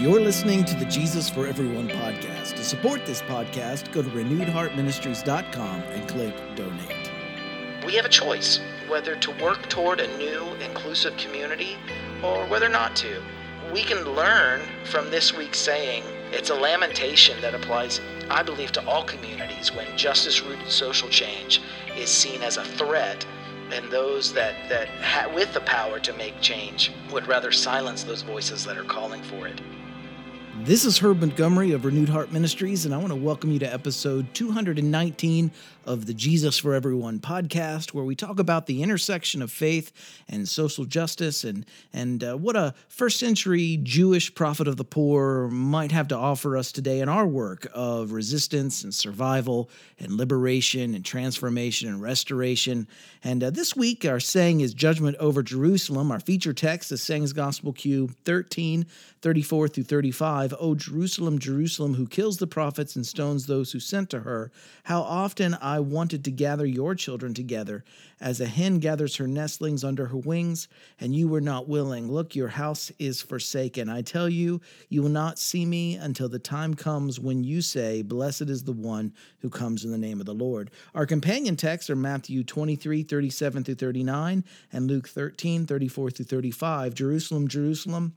You're listening to the Jesus for Everyone podcast. To support this podcast, go to renewedheartministries.com and click donate. We have a choice whether to work toward a new, inclusive community or whether not to. We can learn from this week's saying. It's a lamentation that applies, I believe, to all communities when justice rooted social change is seen as a threat and those that, that ha- with the power to make change would rather silence those voices that are calling for it. This is Herb Montgomery of Renewed Heart Ministries, and I want to welcome you to episode 219 of the Jesus for Everyone podcast, where we talk about the intersection of faith and social justice and, and uh, what a first century Jewish prophet of the poor might have to offer us today in our work of resistance and survival and liberation and transformation and restoration. And uh, this week, our saying is Judgment over Jerusalem. Our feature text is Sayings Gospel Q 13, 34 through 35. O Jerusalem, Jerusalem, who kills the prophets and stones those who sent to her, how often I I wanted to gather your children together, as a hen gathers her nestlings under her wings, and you were not willing. Look, your house is forsaken. I tell you, you will not see me until the time comes when you say, Blessed is the one who comes in the name of the Lord. Our companion texts are Matthew 23, 37 through 39, and Luke 13, 34 through 35. Jerusalem, Jerusalem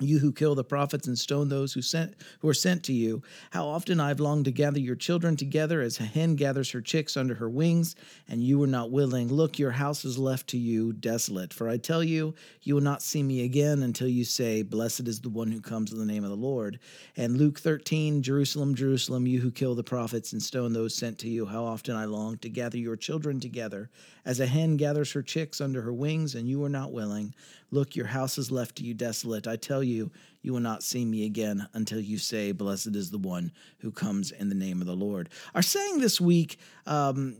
you who kill the prophets and stone those who sent who are sent to you. How often i've longed to gather your children together as a hen gathers her chicks under her wings and you were not willing. Look your house is left to you desolate for i tell you you will not see me again until you say blessed is the one who comes in the name of the lord. And luke 13 jerusalem jerusalem you who kill the prophets and stone those sent to you how often i long to gather your children together as a hen gathers her chicks under her wings and you were not willing. Look your house is left to you desolate. I tell you you, you will not see me again until you say, Blessed is the one who comes in the name of the Lord. Our saying this week, um,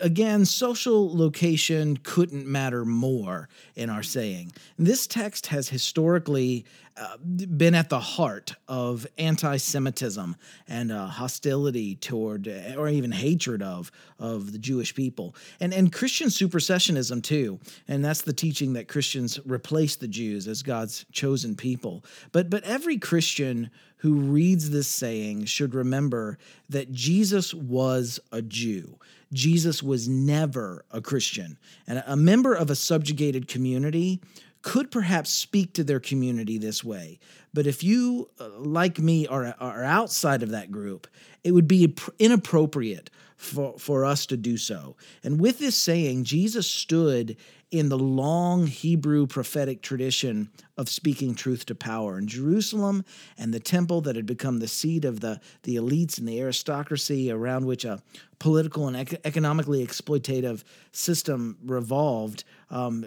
again, social location couldn't matter more in our saying. This text has historically uh, been at the heart of anti Semitism and uh, hostility toward, uh, or even hatred of, of the Jewish people. And, and Christian supersessionism, too. And that's the teaching that Christians replace the Jews as God's chosen people. But, but every Christian who reads this saying should remember that Jesus was a Jew. Jesus was never a Christian. And a member of a subjugated community could perhaps speak to their community this way. But if you, uh, like me, are, are outside of that group, it would be inappropriate for, for us to do so. And with this saying, Jesus stood in the long Hebrew prophetic tradition of speaking truth to power. In Jerusalem and the temple that had become the seat of the, the elites and the aristocracy around which a political and ec- economically exploitative system revolved, um,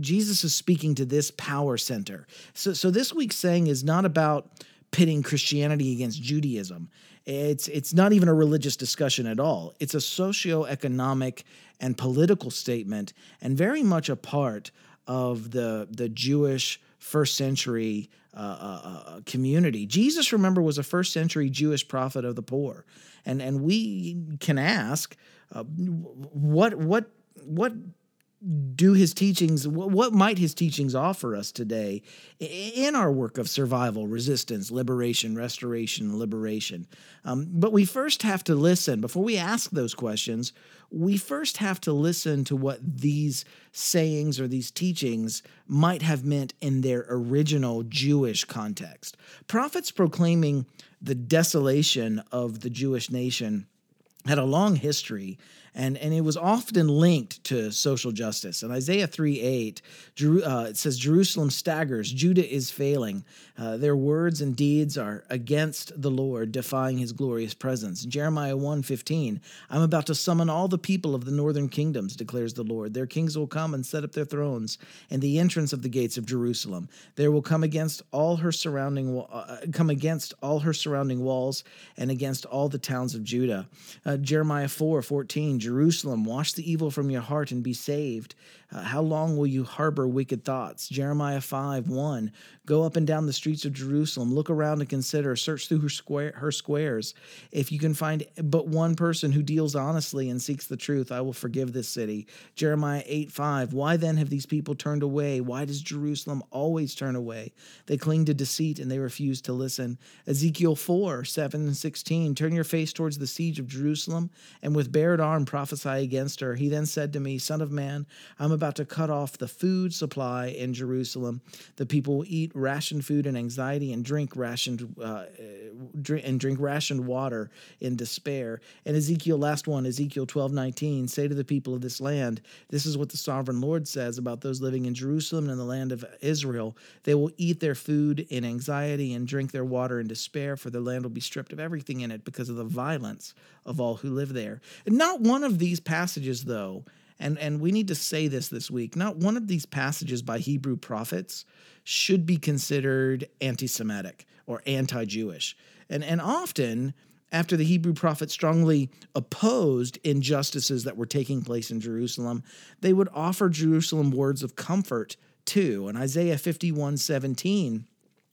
Jesus is speaking to this power center. So, so this week's saying is not about pitting Christianity against Judaism. It's it's not even a religious discussion at all. It's a socio-economic and political statement, and very much a part of the the Jewish first century uh, uh, uh, community. Jesus, remember, was a first century Jewish prophet of the poor, and and we can ask, uh, what what what do his teachings what might his teachings offer us today in our work of survival resistance liberation restoration liberation? Um, but we first have to listen before we ask those questions we first have to listen to what these sayings or these teachings might have meant in their original jewish context. Prophets proclaiming the desolation of the jewish nation had a long history and, and it was often linked to social justice. In Isaiah 3 8, uh, it says, Jerusalem staggers, Judah is failing. Uh, their words and deeds are against the Lord, defying his glorious presence. Jeremiah 1 15, I'm about to summon all the people of the northern kingdoms, declares the Lord. Their kings will come and set up their thrones in the entrance of the gates of Jerusalem. There will come against all her surrounding, uh, come against all her surrounding walls and against all the towns of Judah. Uh, Jeremiah 4 14, Jerusalem, wash the evil from your heart and be saved. Uh, how long will you harbor wicked thoughts? Jeremiah 5 1. Go up and down the streets of Jerusalem, look around and consider, search through her, square, her squares. If you can find but one person who deals honestly and seeks the truth, I will forgive this city. Jeremiah 8 5. Why then have these people turned away? Why does Jerusalem always turn away? They cling to deceit and they refuse to listen. Ezekiel 4 7 and 16. Turn your face towards the siege of Jerusalem and with bared arm prophesy against her. He then said to me, Son of man, I'm about to cut off the food supply in Jerusalem. The people will eat rationed food in anxiety and drink rationed uh, drink, and drink rationed water in despair. And Ezekiel, last one, Ezekiel 12, 19, say to the people of this land, this is what the sovereign Lord says about those living in Jerusalem and the land of Israel. They will eat their food in anxiety and drink their water in despair, for their land will be stripped of everything in it because of the violence of all who live there. And not one of these passages, though, and, and we need to say this this week. Not one of these passages by Hebrew prophets should be considered anti Semitic or anti Jewish. And, and often, after the Hebrew prophets strongly opposed injustices that were taking place in Jerusalem, they would offer Jerusalem words of comfort too. In Isaiah 51 17,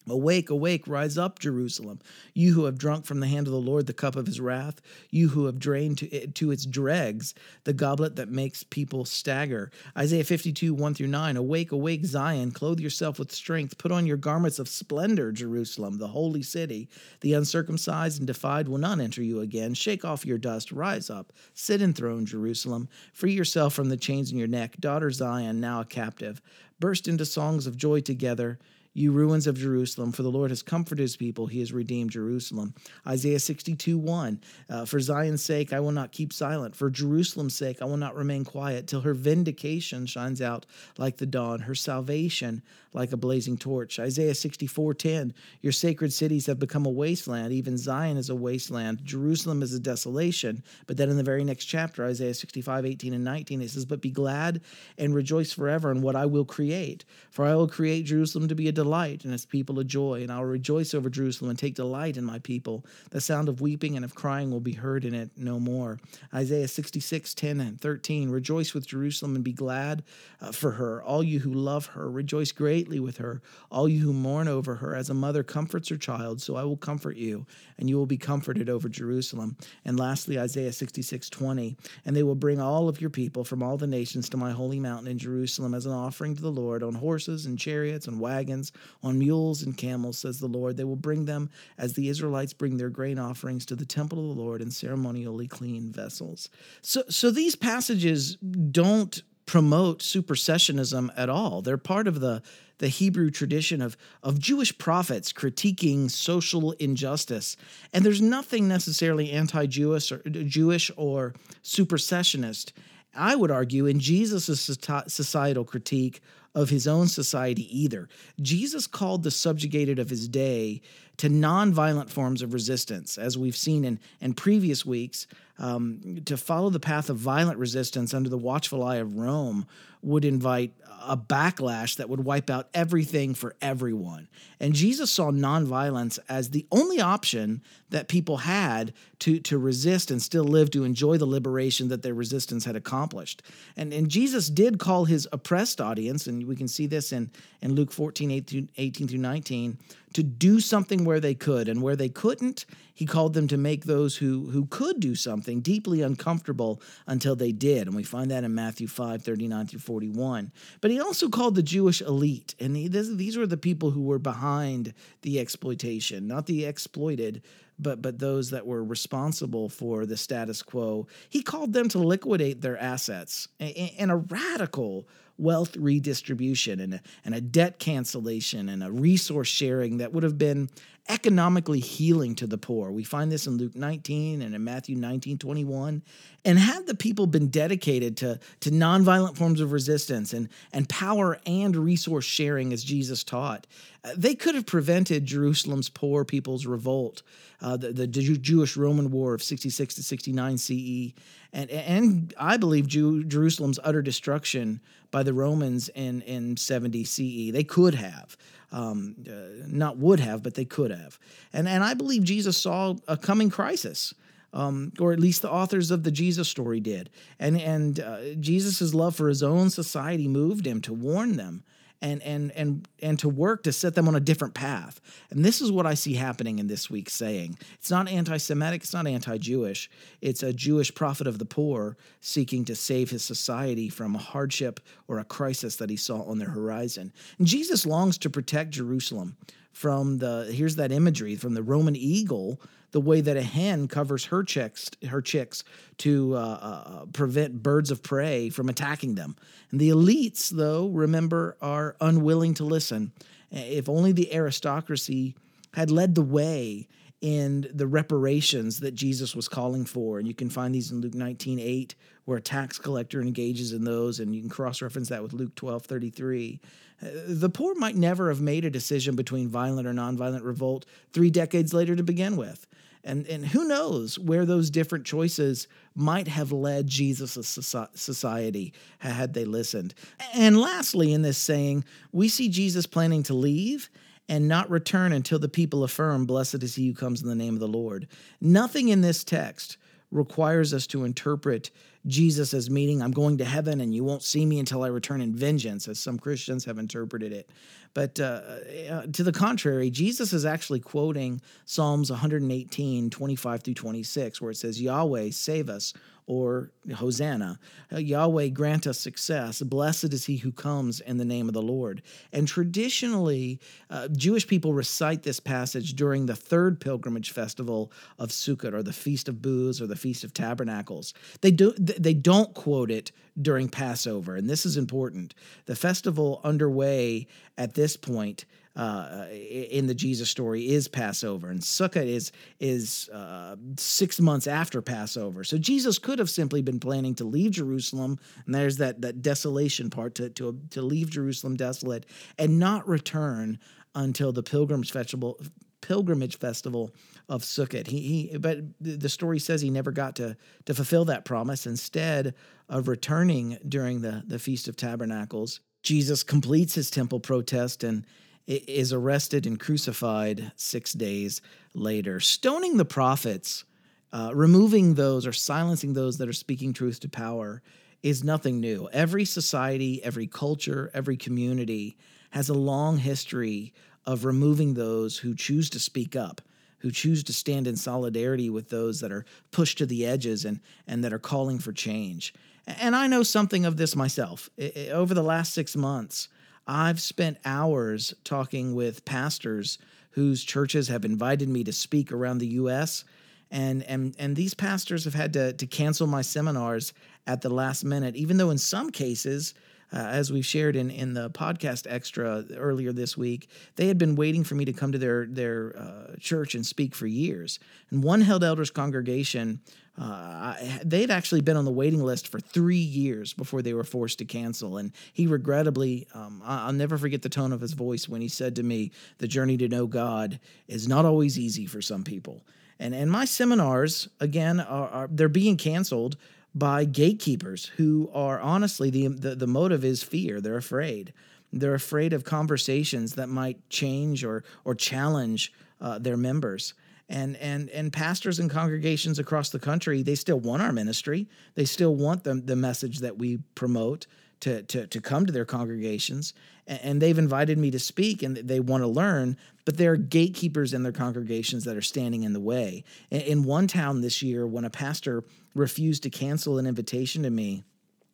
Awake, awake, rise up, Jerusalem, you who have drunk from the hand of the Lord the cup of his wrath, you who have drained to, it, to its dregs the goblet that makes people stagger. Isaiah 52, 1 through 9. Awake, awake, Zion, clothe yourself with strength, put on your garments of splendor, Jerusalem, the holy city. The uncircumcised and defied will not enter you again. Shake off your dust, rise up, sit enthroned, Jerusalem. Free yourself from the chains in your neck, daughter Zion, now a captive. Burst into songs of joy together you ruins of Jerusalem, for the Lord has comforted his people, he has redeemed Jerusalem. Isaiah 62 1 uh, For Zion's sake, I will not keep silent. For Jerusalem's sake, I will not remain quiet till her vindication shines out like the dawn, her salvation like a blazing torch. Isaiah 64 10 Your sacred cities have become a wasteland, even Zion is a wasteland. Jerusalem is a desolation. But then in the very next chapter, Isaiah 65 18 and 19, it says, But be glad and rejoice forever in what I will create. For I will create Jerusalem to be a delight and its people a joy, and I will rejoice over Jerusalem and take delight in my people. The sound of weeping and of crying will be heard in it no more. Isaiah 66, 10 and 13. Rejoice with Jerusalem and be glad uh, for her. All you who love her, rejoice greatly with her. All you who mourn over her, as a mother comforts her child, so I will comfort you, and you will be comforted over Jerusalem. And lastly, Isaiah 66, 20. And they will bring all of your people from all the nations to my holy mountain in Jerusalem as an offering to the Lord on horses and chariots and wagons on mules and camels, says the Lord. They will bring them as the Israelites bring their grain offerings to the temple of the Lord in ceremonially clean vessels. So, so these passages don't promote supersessionism at all. They're part of the the Hebrew tradition of, of Jewish prophets critiquing social injustice. And there's nothing necessarily anti Jewish or Jewish or supersessionist, I would argue, in Jesus' societal critique of his own society either. Jesus called the subjugated of his day to nonviolent forms of resistance, as we've seen in, in previous weeks. Um, to follow the path of violent resistance under the watchful eye of Rome would invite a backlash that would wipe out everything for everyone. And Jesus saw nonviolence as the only option that people had to, to resist and still live to enjoy the liberation that their resistance had accomplished. And, and Jesus did call his oppressed audience, and we can see this in, in Luke 14, 18, 18 through 19, to do something where they could. And where they couldn't, he called them to make those who, who could do something deeply uncomfortable until they did. And we find that in Matthew 5, 39 through 41. But he also called the Jewish elite. And he, this, these were the people who were behind the exploitation, not the exploited, but but those that were responsible for the status quo. He called them to liquidate their assets in a radical wealth redistribution and a, and a debt cancellation and a resource sharing that would have been economically healing to the poor. We find this in Luke 19 and in Matthew 19, 21. And had the people been dedicated to, to nonviolent forms of resistance and, and power and resource sharing as Jesus taught, uh, they could have prevented Jerusalem's poor people's revolt, uh, the, the Jewish Roman War of 66 to 69 CE, and, and I believe Jew, Jerusalem's utter destruction by the Romans in, in 70 CE. They could have. Um, uh, not would have, but they could have. And, and I believe Jesus saw a coming crisis um, or at least the authors of the Jesus story did. And and uh, Jesus' love for his own society moved him to warn them and and and and to work to set them on a different path. And this is what I see happening in this week's saying. It's not anti-Semitic, it's not anti-Jewish. It's a Jewish prophet of the poor seeking to save his society from a hardship or a crisis that he saw on their horizon. And Jesus longs to protect Jerusalem from the here's that imagery from the Roman eagle the way that a hen covers her chicks her chicks to uh, uh, prevent birds of prey from attacking them. And the elites, though, remember, are unwilling to listen. If only the aristocracy had led the way in the reparations that Jesus was calling for. And you can find these in Luke 19 8, where a tax collector engages in those, and you can cross reference that with Luke 12 33. Uh, the poor might never have made a decision between violent or nonviolent revolt three decades later to begin with. And, and who knows where those different choices might have led Jesus' society had they listened. And lastly, in this saying, we see Jesus planning to leave and not return until the people affirm, Blessed is he who comes in the name of the Lord. Nothing in this text requires us to interpret Jesus as meaning I'm going to heaven and you won't see me until I return in vengeance, as some Christians have interpreted it. But uh, uh, to the contrary, Jesus is actually quoting Psalms 118, 25 through 26, where it says, Yahweh, save us or Hosanna. Uh, Yahweh grant us success. Blessed is he who comes in the name of the Lord. And traditionally, uh, Jewish people recite this passage during the third pilgrimage festival of Sukkot, or the Feast of Booths, or the Feast of Tabernacles. They do they don't quote it during Passover, and this is important. The festival underway at this point uh, in the Jesus story is Passover, and Sukkot is is uh, six months after Passover. So Jesus could have simply been planning to leave Jerusalem, and there's that that desolation part to to to leave Jerusalem desolate and not return until the pilgrims festival pilgrimage festival of Sukkot. He, he but the story says he never got to to fulfill that promise. Instead of returning during the the Feast of Tabernacles, Jesus completes his temple protest and is arrested and crucified six days later. Stoning the prophets, uh, removing those or silencing those that are speaking truth to power, is nothing new. Every society, every culture, every community has a long history of removing those who choose to speak up, who choose to stand in solidarity with those that are pushed to the edges and, and that are calling for change. And I know something of this myself. over the last six months, I've spent hours talking with pastors whose churches have invited me to speak around the U.S. And, and, and these pastors have had to, to cancel my seminars at the last minute, even though in some cases, uh, as we've shared in, in the podcast extra earlier this week, they had been waiting for me to come to their, their uh, church and speak for years. And one held elders congregation uh, they'd actually been on the waiting list for three years before they were forced to cancel. And he regrettably, um, I'll never forget the tone of his voice when he said to me, The journey to know God is not always easy for some people. And, and my seminars, again, are, are they're being canceled by gatekeepers who are honestly, the, the, the motive is fear. They're afraid. They're afraid of conversations that might change or, or challenge uh, their members and and and pastors and congregations across the country they still want our ministry they still want the, the message that we promote to, to, to come to their congregations and they've invited me to speak and they want to learn but there are gatekeepers in their congregations that are standing in the way. In one town this year when a pastor refused to cancel an invitation to me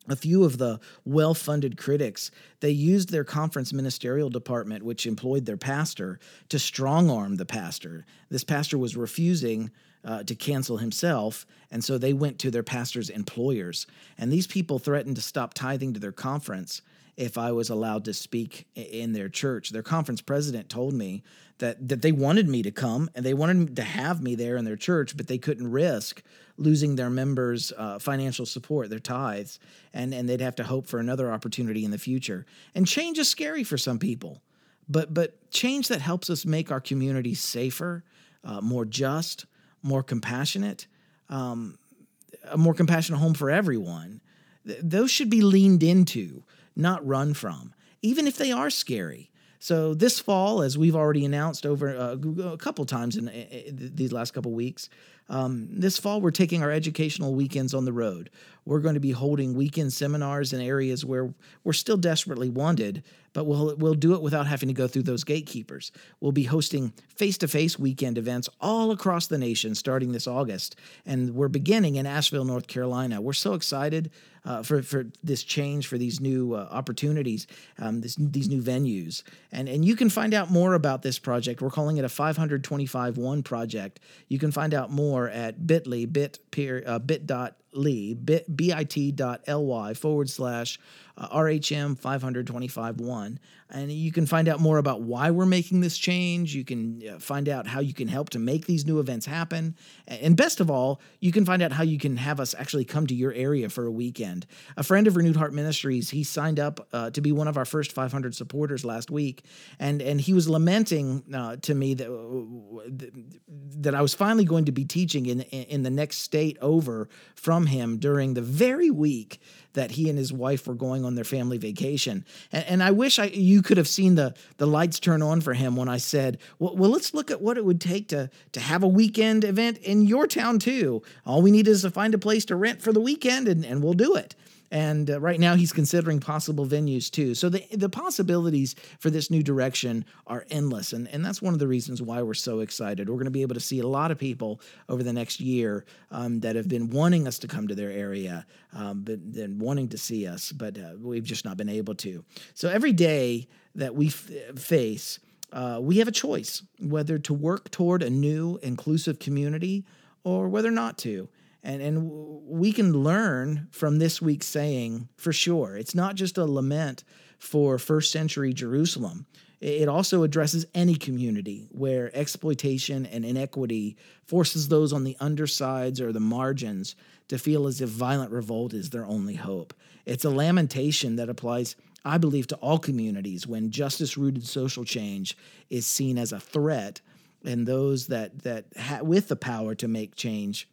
a few of the well-funded critics they used their conference ministerial department which employed their pastor to strong-arm the pastor. This pastor was refusing uh, to cancel himself and so they went to their pastor's employers and these people threatened to stop tithing to their conference if I was allowed to speak in their church. Their conference president told me that that they wanted me to come and they wanted to have me there in their church, but they couldn't risk losing their members' uh, financial support, their tithes, and and they'd have to hope for another opportunity in the future. And change is scary for some people, but but change that helps us make our community safer, uh, more just, more compassionate, um, a more compassionate home for everyone. Th- those should be leaned into not run from, even if they are scary. So this fall, as we've already announced over uh, a couple times in, in these last couple weeks, Um, this fall, we're taking our educational weekends on the road. We're going to be holding weekend seminars in areas where we're still desperately wanted, but we'll, we'll do it without having to go through those gatekeepers. We'll be hosting face to face weekend events all across the nation starting this August. And we're beginning in Asheville, North Carolina. We're so excited uh, for, for this change, for these new uh, opportunities, um, this, these new venues. And, and you can find out more about this project. We're calling it a 525-1 project. You can find out more at bit.ly, bit, peer, uh, bit.ly, bit, bit.ly forward slash uh, RHM 525.1. And you can find out more about why we're making this change. You can uh, find out how you can help to make these new events happen. And best of all, you can find out how you can have us actually come to your area for a weekend. A friend of Renewed Heart Ministries, he signed up uh, to be one of our first 500 supporters last week. And, and he was lamenting uh, to me that, uh, that I was finally going to be teaching in, in the next state over from him during the very week that he and his wife were going on their family vacation. And, and I wish I you could have seen the the lights turn on for him when I said, well, well, let's look at what it would take to to have a weekend event in your town too. All we need is to find a place to rent for the weekend, and, and we'll do it. And uh, right now, he's considering possible venues too. So the, the possibilities for this new direction are endless. And, and that's one of the reasons why we're so excited. We're going to be able to see a lot of people over the next year um, that have been wanting us to come to their area, um, but then wanting to see us, but uh, we've just not been able to. So every day that we f- face, uh, we have a choice whether to work toward a new inclusive community or whether not to and and we can learn from this week's saying for sure. It's not just a lament for first century Jerusalem. It also addresses any community where exploitation and inequity forces those on the undersides or the margins to feel as if violent revolt is their only hope. It's a lamentation that applies, I believe, to all communities when justice rooted social change is seen as a threat, and those that, that ha- with the power to make change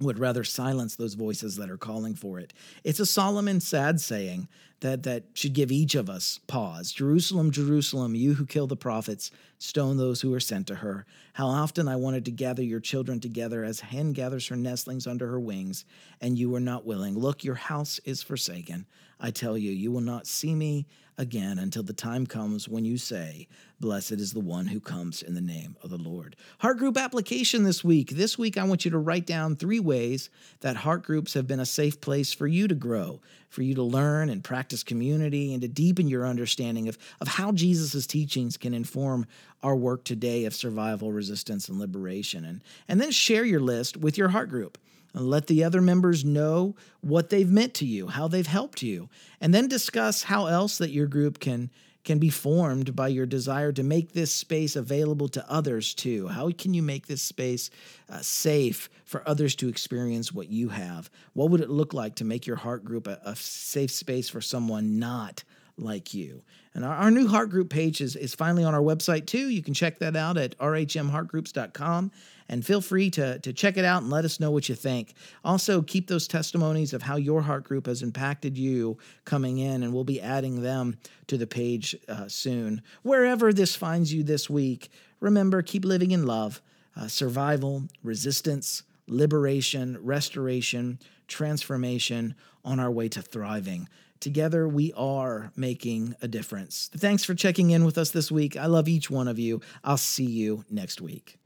would rather silence those voices that are calling for it. It's a solemn and sad saying that, that should give each of us pause. Jerusalem, Jerusalem, you who kill the prophets, stone those who are sent to her. How often I wanted to gather your children together as hen gathers her nestlings under her wings, and you were not willing. Look, your house is forsaken. I tell you, you will not see me again until the time comes when you say, Blessed is the one who comes in the name of the Lord. Heart group application this week. This week, I want you to write down three ways that heart groups have been a safe place for you to grow, for you to learn and practice community, and to deepen your understanding of, of how Jesus' teachings can inform our work today of survival, resistance, and liberation. And, and then share your list with your heart group. Let the other members know what they've meant to you, how they've helped you, and then discuss how else that your group can can be formed by your desire to make this space available to others too. How can you make this space uh, safe for others to experience what you have? What would it look like to make your heart group a, a safe space for someone not like you. And our, our, new heart group page is, is finally on our website too. You can check that out at rhmheartgroups.com and feel free to, to check it out and let us know what you think. Also, keep those testimonies of how your heart group has impacted you coming in, and we'll be adding them to the page uh, soon. Wherever this finds you this week, remember keep living in love, uh, survival, resistance, liberation, restoration, transformation on our way to thriving. Together, we are making a difference. Thanks for checking in with us this week. I love each one of you. I'll see you next week.